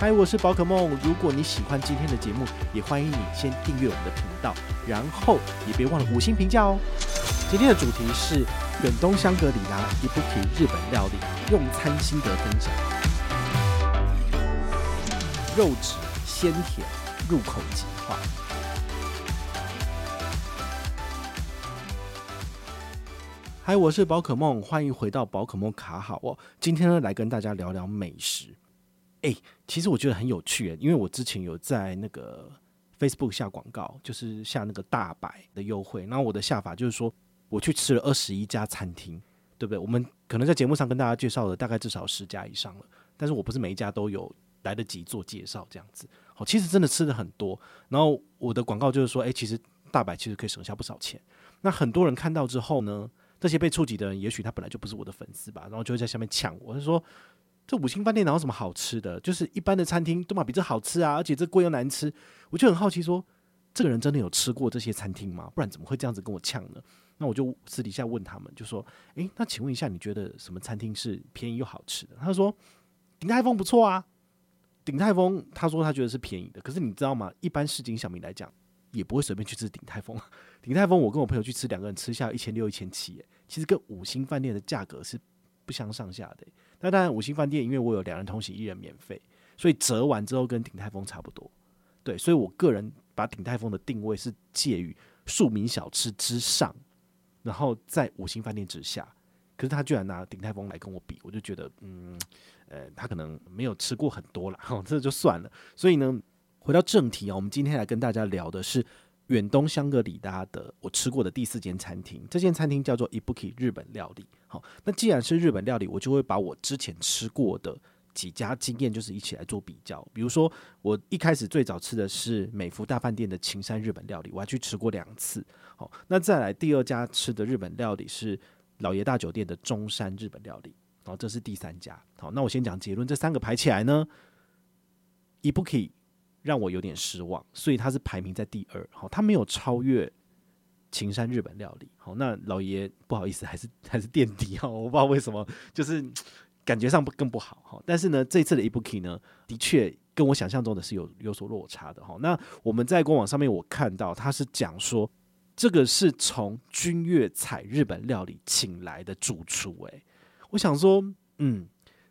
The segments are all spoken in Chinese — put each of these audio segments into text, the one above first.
嗨，我是宝可梦。如果你喜欢今天的节目，也欢迎你先订阅我们的频道，然后也别忘了五星评价哦。今天的主题是远东香格里拉一不提日本料理用餐心得分享，肉质鲜甜，入口即化。嗨，我是宝可梦，欢迎回到宝可梦卡好哦。今天呢，来跟大家聊聊美食。哎、其实我觉得很有趣，因为我之前有在那个 Facebook 下广告，就是下那个大百的优惠。然后我的下法就是说，我去吃了二十一家餐厅，对不对？我们可能在节目上跟大家介绍的大概至少十家以上了，但是我不是每一家都有来得及做介绍，这样子。好，其实真的吃的很多。然后我的广告就是说，哎、其实大百其实可以省下不少钱。那很多人看到之后呢，这些被触及的人，也许他本来就不是我的粉丝吧，然后就会在下面抢我，就说。这五星饭店哪有什么好吃的？就是一般的餐厅都嘛比这好吃啊，而且这贵又难吃。我就很好奇说，这个人真的有吃过这些餐厅吗？不然怎么会这样子跟我呛呢？那我就私底下问他们，就说：“诶，那请问一下，你觉得什么餐厅是便宜又好吃的？”他说：“鼎泰丰不错啊。”鼎泰丰他说他觉得是便宜的，可是你知道吗？一般市井小民来讲，也不会随便去吃鼎泰丰。鼎泰丰我跟我朋友去吃，两个人吃下一千六、一千七，其实跟五星饭店的价格是不相上下的。那当然，五星饭店因为我有两人同行，一人免费，所以折完之后跟鼎泰丰差不多。对，所以我个人把鼎泰丰的定位是介于庶民小吃之上，然后在五星饭店之下。可是他居然拿鼎泰丰来跟我比，我就觉得，嗯，呃，他可能没有吃过很多了，哈，这就算了。所以呢，回到正题啊，我们今天来跟大家聊的是远东香格里拉的我吃过的第四间餐厅，这间餐厅叫做 Ibuki 日本料理。好，那既然是日本料理，我就会把我之前吃过的几家经验，就是一起来做比较。比如说，我一开始最早吃的是美福大饭店的晴山日本料理，我还去吃过两次。好，那再来第二家吃的日本料理是老爷大酒店的中山日本料理，好，这是第三家。好，那我先讲结论，这三个排起来呢，Ibuki 让我有点失望，所以它是排名在第二。好，它没有超越。秦山日本料理，好，那老爷不好意思，还是还是垫底哈，我不知道为什么，就是感觉上不更不好哈。但是呢，这次的 Ibuki 呢，的确跟我想象中的是有有所落差的哈。那我们在官网上面我看到他是讲说，这个是从君悦彩日本料理请来的主厨，诶，我想说，嗯，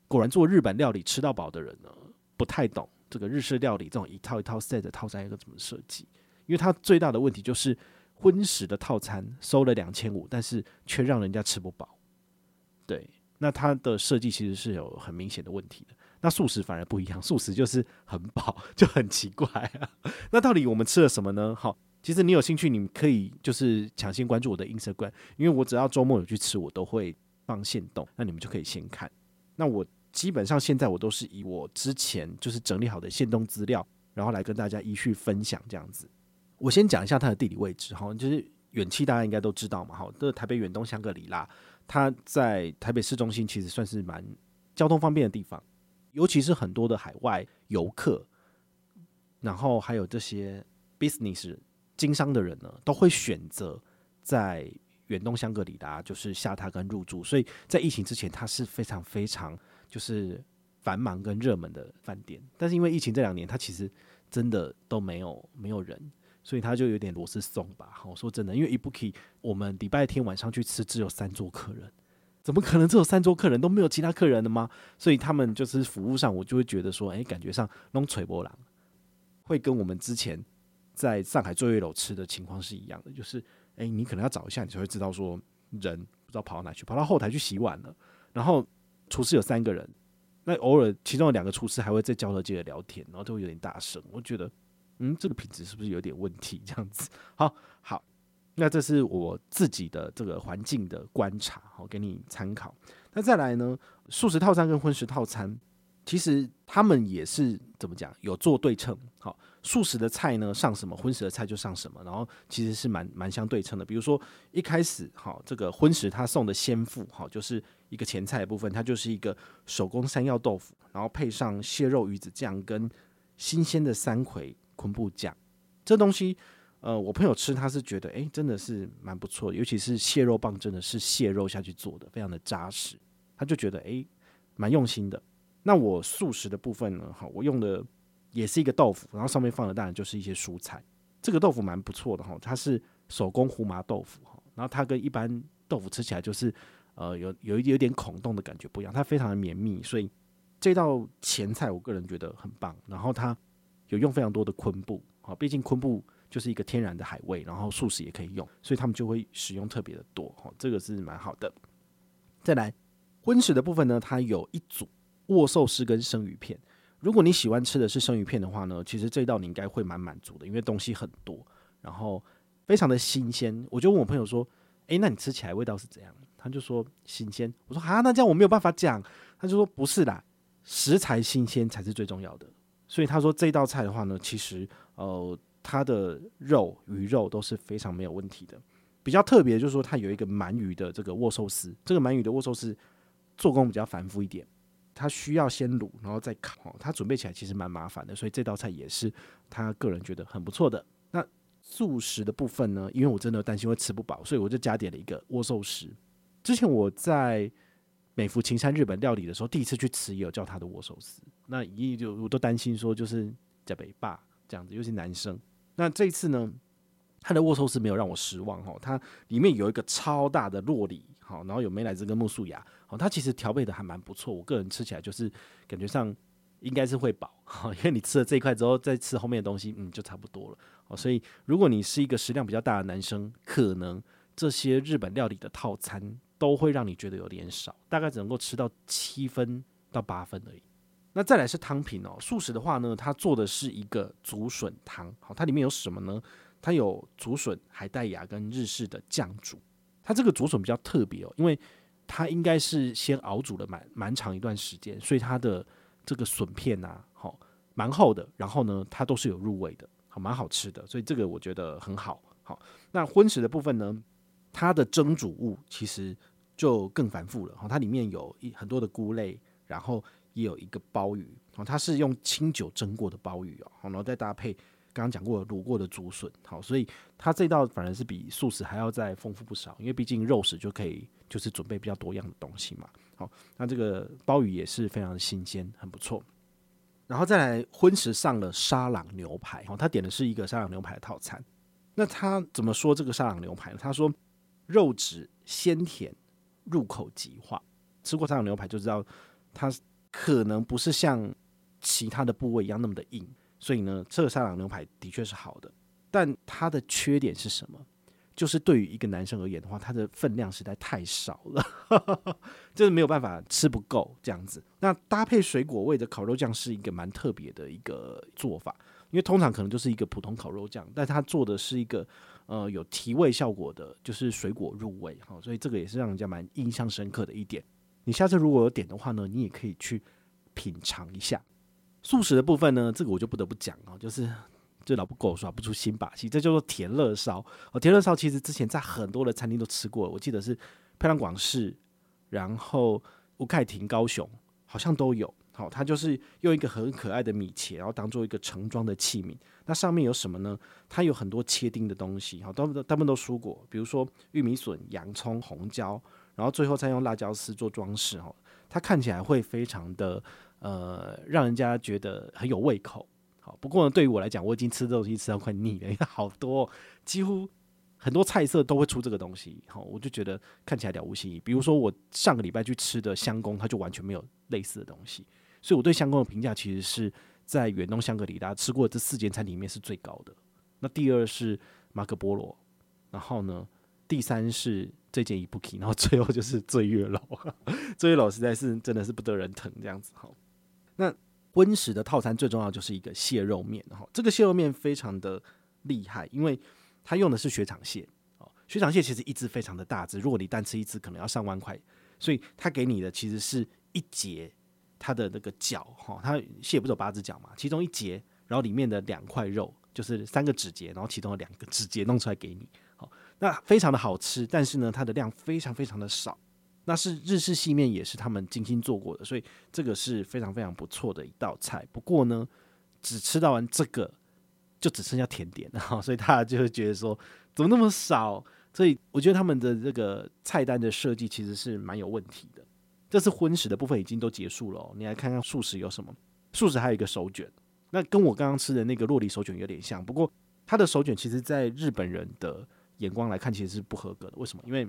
果然做日本料理吃到饱的人呢，不太懂这个日式料理这种一套一套 set 的套餐一个怎么设计，因为它最大的问题就是。荤食的套餐收了两千五，但是却让人家吃不饱。对，那它的设计其实是有很明显的问题的。那素食反而不一样，素食就是很饱，就很奇怪啊。那到底我们吃了什么呢？好，其实你有兴趣，你可以就是抢先关注我的 Instagram，因为我只要周末有去吃，我都会放现动，那你们就可以先看。那我基本上现在我都是以我之前就是整理好的限动资料，然后来跟大家依序分享这样子。我先讲一下它的地理位置，哈，就是远期大家应该都知道嘛，哈，这台北远东香格里拉，它在台北市中心，其实算是蛮交通方便的地方，尤其是很多的海外游客，然后还有这些 business 经商的人呢，都会选择在远东香格里拉就是下榻跟入住，所以在疫情之前，它是非常非常就是繁忙跟热门的饭店，但是因为疫情这两年，它其实真的都没有没有人。所以它就有点螺丝松吧。好，说真的，因为 Ibuki 我们礼拜天晚上去吃，只有三桌客人，怎么可能只有三桌客人都没有其他客人的吗？所以他们就是服务上，我就会觉得说，哎、感觉上弄垂波浪，会跟我们之前在上海醉月楼吃的情况是一样的，就是，哎、你可能要找一下，你才会知道说人不知道跑到哪去，跑到后台去洗碗了。然后厨师有三个人，那偶尔其中有两个厨师还会在交流接着聊天，然后就会有点大声，我觉得。嗯，这个品质是不是有点问题？这样子，好好，那这是我自己的这个环境的观察，好给你参考。那再来呢，素食套餐跟荤食套餐，其实他们也是怎么讲，有做对称。好，素食的菜呢上什么，荤食的菜就上什么，然后其实是蛮蛮相对称的。比如说一开始，好这个荤食他送的先付，好就是一个前菜的部分，它就是一个手工山药豆腐，然后配上蟹肉鱼子酱跟新鲜的山葵昆布酱。这东西，呃，我朋友吃他是觉得，哎，真的是蛮不错，尤其是蟹肉棒，真的是蟹肉下去做的，非常的扎实，他就觉得，哎，蛮用心的。那我素食的部分呢？哈，我用的也是一个豆腐，然后上面放的当然就是一些蔬菜。这个豆腐蛮不错的哈，它是手工胡麻豆腐哈，然后它跟一般豆腐吃起来就是呃有有一有点孔洞的感觉不一样，它非常的绵密，所以这道前菜我个人觉得很棒。然后它有用非常多的昆布，哈，毕竟昆布就是一个天然的海味，然后素食也可以用，所以他们就会使用特别的多哈，这个是蛮好的。再来荤食的部分呢，它有一组。握寿司跟生鱼片，如果你喜欢吃的是生鱼片的话呢，其实这道你应该会蛮满足的，因为东西很多，然后非常的新鲜。我就问我朋友说：“诶，那你吃起来味道是怎样？”他就说：“新鲜。”我说：“啊，那这样我没有办法讲。”他就说：“不是啦，食材新鲜才是最重要的。”所以他说这道菜的话呢，其实呃，它的肉鱼肉都是非常没有问题的。比较特别就是说，它有一个鳗鱼的这个握寿司，这个鳗鱼的握寿司做工比较繁复一点。他需要先卤，然后再烤，他准备起来其实蛮麻烦的，所以这道菜也是他个人觉得很不错的。那素食的部分呢？因为我真的担心会吃不饱，所以我就加点了一个握寿司。之前我在美福琴山日本料理的时候，第一次去吃也有叫他的握寿司。那一就我都担心说就是加北霸这样子，尤其男生。那这一次呢，他的握寿司没有让我失望哦，它里面有一个超大的酪梨，好，然后有美乃滋跟木薯芽。好，它其实调配的还蛮不错，我个人吃起来就是感觉上应该是会饱，因为你吃了这一块之后再吃后面的东西，嗯，就差不多了。好，所以如果你是一个食量比较大的男生，可能这些日本料理的套餐都会让你觉得有点少，大概只能够吃到七分到八分而已。那再来是汤品哦，素食的话呢，它做的是一个竹笋汤，好，它里面有什么呢？它有竹笋、海带芽跟日式的酱煮。它这个竹笋比较特别哦，因为它应该是先熬煮了蛮蛮长一段时间，所以它的这个笋片啊，好蛮厚的，然后呢，它都是有入味的，好蛮好吃的，所以这个我觉得很好。好，那荤食的部分呢，它的蒸煮物其实就更繁复了，哈，它里面有一很多的菇类，然后也有一个鲍鱼，哦，它是用清酒蒸过的鲍鱼哦，然后再搭配。刚刚讲过卤过的竹笋，好，所以它这道反而是比素食还要再丰富不少，因为毕竟肉食就可以就是准备比较多样的东西嘛。好，那这个鲍鱼也是非常的新鲜，很不错。然后再来荤食上了沙朗牛排，哦，他点的是一个沙朗牛排的套餐。那他怎么说这个沙朗牛排呢？他说肉质鲜甜，入口即化。吃过沙朗牛排就知道，它可能不是像其他的部位一样那么的硬。所以呢，这个沙朗牛排的确是好的，但它的缺点是什么？就是对于一个男生而言的话，它的分量实在太少了，就是没有办法吃不够这样子。那搭配水果味的烤肉酱是一个蛮特别的一个做法，因为通常可能就是一个普通烤肉酱，但它做的是一个呃有提味效果的，就是水果入味哈，所以这个也是让人家蛮印象深刻的一点。你下次如果有点的话呢，你也可以去品尝一下。素食的部分呢，这个我就不得不讲哦，就是这老不狗耍不出新把戏，这叫做甜乐烧哦。甜乐烧其实之前在很多的餐厅都吃过，我记得是漂亮广式，然后吴凯庭高雄好像都有。好、它就是用一个很可爱的米茄，然后当做一个盛装的器皿。那上面有什么呢？它有很多切丁的东西，好、哦，都他们都蔬果，比如说玉米笋、洋葱、红椒，然后最后再用辣椒丝做装饰。哦，它看起来会非常的。呃，让人家觉得很有胃口。好，不过呢，对于我来讲，我已经吃这东西吃到快腻了，因为好多，几乎很多菜色都会出这个东西。好，我就觉得看起来了无新意。比如说我上个礼拜去吃的香宫，它就完全没有类似的东西。所以我对香宫的评价其实是在远东香格里拉吃过这四间餐里面是最高的。那第二是马可波罗，然后呢，第三是。这件 Ibuki，然后最后就是醉月楼，醉月楼实在是真的是不得人疼这样子。好，那温食的套餐最重要就是一个蟹肉面，哈，这个蟹肉面非常的厉害，因为它用的是雪场蟹，哦，雪场蟹其实一只非常的大只，如果你单吃一只可能要上万块，所以它给你的其实是一节它的那个脚哈，它蟹不是有八只脚嘛，其中一节，然后里面的两块肉就是三个指节，然后其中的两个指节弄出来给你，好，那非常的好吃，但是呢，它的量非常非常的少，那是日式细面，也是他们精心做过的，所以这个是非常非常不错的一道菜。不过呢，只吃到完这个，就只剩下甜点了，所以大家就会觉得说，怎么那么少？所以我觉得他们的这个菜单的设计其实是蛮有问题的。这次荤食的部分已经都结束了哦，你来看看素食有什么？素食还有一个手卷，那跟我刚刚吃的那个洛梨手卷有点像，不过它的手卷其实在日本人的眼光来看其实是不合格的。为什么？因为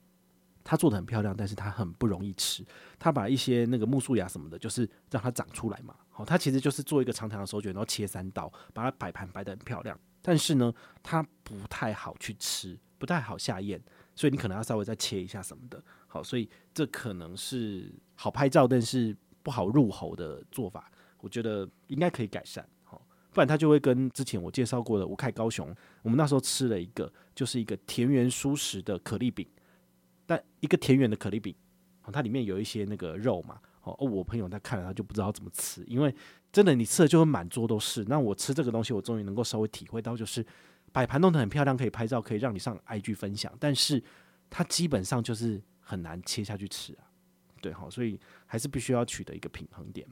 它做的很漂亮，但是它很不容易吃。它把一些那个苜蓿芽什么的，就是让它长出来嘛。好，它其实就是做一个长长的手卷，然后切三刀，把它摆盘摆得很漂亮。但是呢，它不太好去吃，不太好下咽，所以你可能要稍微再切一下什么的。好，所以这可能是好拍照，但是不好入喉的做法。我觉得应该可以改善，好，不然它就会跟之前我介绍过的吴凯高雄，我们那时候吃了一个，就是一个田园蔬食的可丽饼，但一个田园的可丽饼，它里面有一些那个肉嘛，哦，我朋友他看了他就不知道怎么吃，因为真的你吃了就会满桌都是。那我吃这个东西，我终于能够稍微体会到，就是摆盘弄得很漂亮，可以拍照，可以让你上 IG 分享，但是它基本上就是。很难切下去吃啊，对哈，所以还是必须要取得一个平衡点。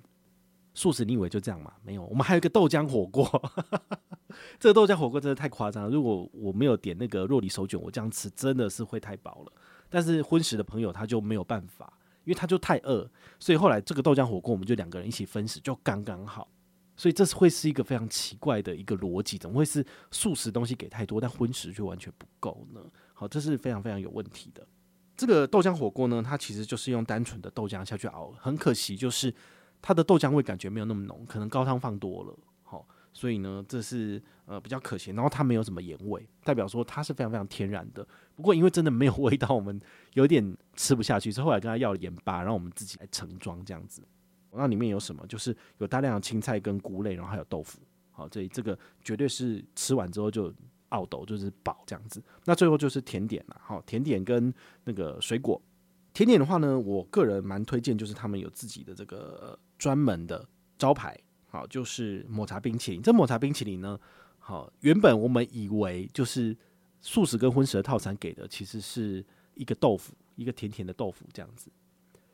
素食你以为就这样吗？没有，我们还有一个豆浆火锅。这个豆浆火锅真的太夸张了。如果我没有点那个酪梨手卷，我这样吃真的是会太饱了。但是荤食的朋友他就没有办法，因为他就太饿，所以后来这个豆浆火锅我们就两个人一起分食，就刚刚好。所以这是会是一个非常奇怪的一个逻辑，怎么会是素食东西给太多，但荤食却完全不够呢？好，这是非常非常有问题的。这个豆浆火锅呢，它其实就是用单纯的豆浆下去熬，很可惜就是它的豆浆味感觉没有那么浓，可能高汤放多了，所以呢，这是呃比较可惜。然后它没有什么盐味，代表说它是非常非常天然的。不过因为真的没有 味道，我们有点吃不下去，所以后来跟他要了盐巴，然后我们自己来盛装这样子。那里面有什么？就是有大量的青菜跟菇类，然后还有豆腐。好，这这个绝对是吃完之后就。澳斗就是饱这样子，那最后就是甜点了。好，甜点跟那个水果。甜点的话呢，我个人蛮推荐，就是他们有自己的这个专门的招牌，好，就是抹茶冰淇淋。这抹茶冰淇淋呢，好，原本我们以为就是素食跟荤食的套餐给的，其实是一个豆腐，一个甜甜的豆腐这样子。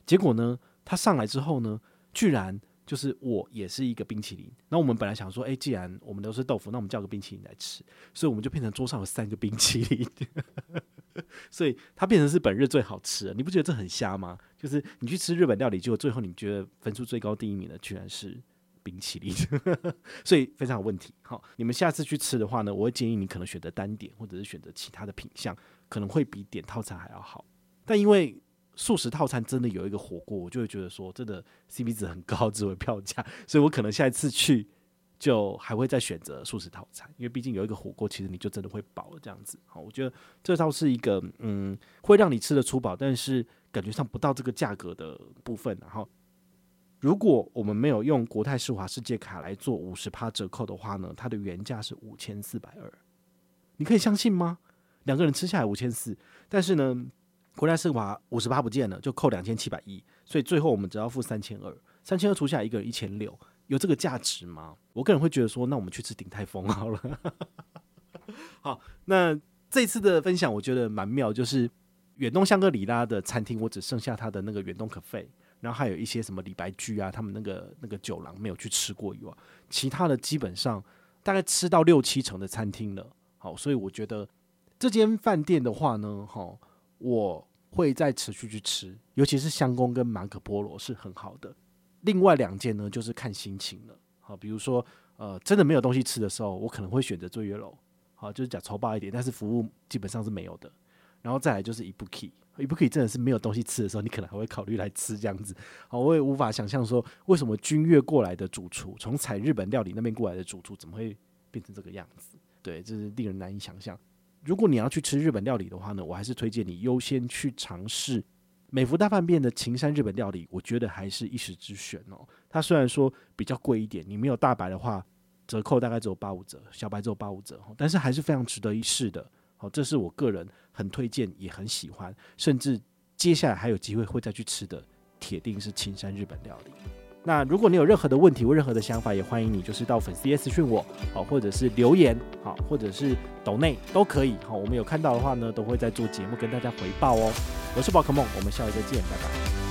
结果呢，它上来之后呢，居然。就是我也是一个冰淇淋，那我们本来想说，哎，既然我们都是豆腐，那我们叫个冰淇淋来吃，所以我们就变成桌上有三个冰淇淋，所以它变成是本日最好吃的。你不觉得这很瞎吗？就是你去吃日本料理，结果最后你觉得分数最高第一名的居然是冰淇淋，所以非常有问题。好，你们下次去吃的话呢，我会建议你可能选择单点，或者是选择其他的品相，可能会比点套餐还要好。但因为素食套餐真的有一个火锅，我就会觉得说，真的 CP 值很高，值回票价，所以我可能下一次去就还会再选择素食套餐，因为毕竟有一个火锅，其实你就真的会饱了这样子。好，我觉得这倒是一个嗯，会让你吃得出饱，但是感觉上不到这个价格的部分。然后，如果我们没有用国泰世华世界卡来做五十趴折扣的话呢，它的原价是五千四百二，你可以相信吗？两个人吃下来五千四，但是呢？国泰世华五十趴不见了，就扣两千七百一，所以最后我们只要付三千二，三千二除下来一个人一千六，有这个价值吗？我个人会觉得说，那我们去吃鼎泰丰好了。好，那这次的分享我觉得蛮妙，就是远东香格里拉的餐厅，我只剩下它的那个远东可费，然后还有一些什么李白居啊，他们那个那个酒廊没有去吃过以外，其他的基本上大概吃到六七成的餐厅了。好，所以我觉得这间饭店的话呢，哈。我会再持续去吃，尤其是香宫跟马可波罗是很好的。另外两间呢，就是看心情了。好，比如说呃，真的没有东西吃的时候，我可能会选择醉月楼。好，就是讲丑霸一点，但是服务基本上是没有的。然后再来就是 Ibuki，Ibuki 真的是没有东西吃的时候，你可能还会考虑来吃这样子。好，我也无法想象说，为什么君越过来的主厨，从采日本料理那边过来的主厨，怎么会变成这个样子？对，这是令人难以想象。如果你要去吃日本料理的话呢，我还是推荐你优先去尝试美福大饭店的秦山日本料理，我觉得还是一时之选哦。它虽然说比较贵一点，你没有大白的话，折扣大概只有八五折，小白只有八五折，但是还是非常值得一试的。这是我个人很推荐，也很喜欢，甚至接下来还有机会会再去吃的，铁定是青山日本料理。那如果你有任何的问题或任何的想法，也欢迎你就是到粉丝私讯我，好，或者是留言，好，或者是抖内都可以，好，我们有看到的话呢，都会在做节目跟大家回报哦。我是宝可梦，我们下回再见，拜拜。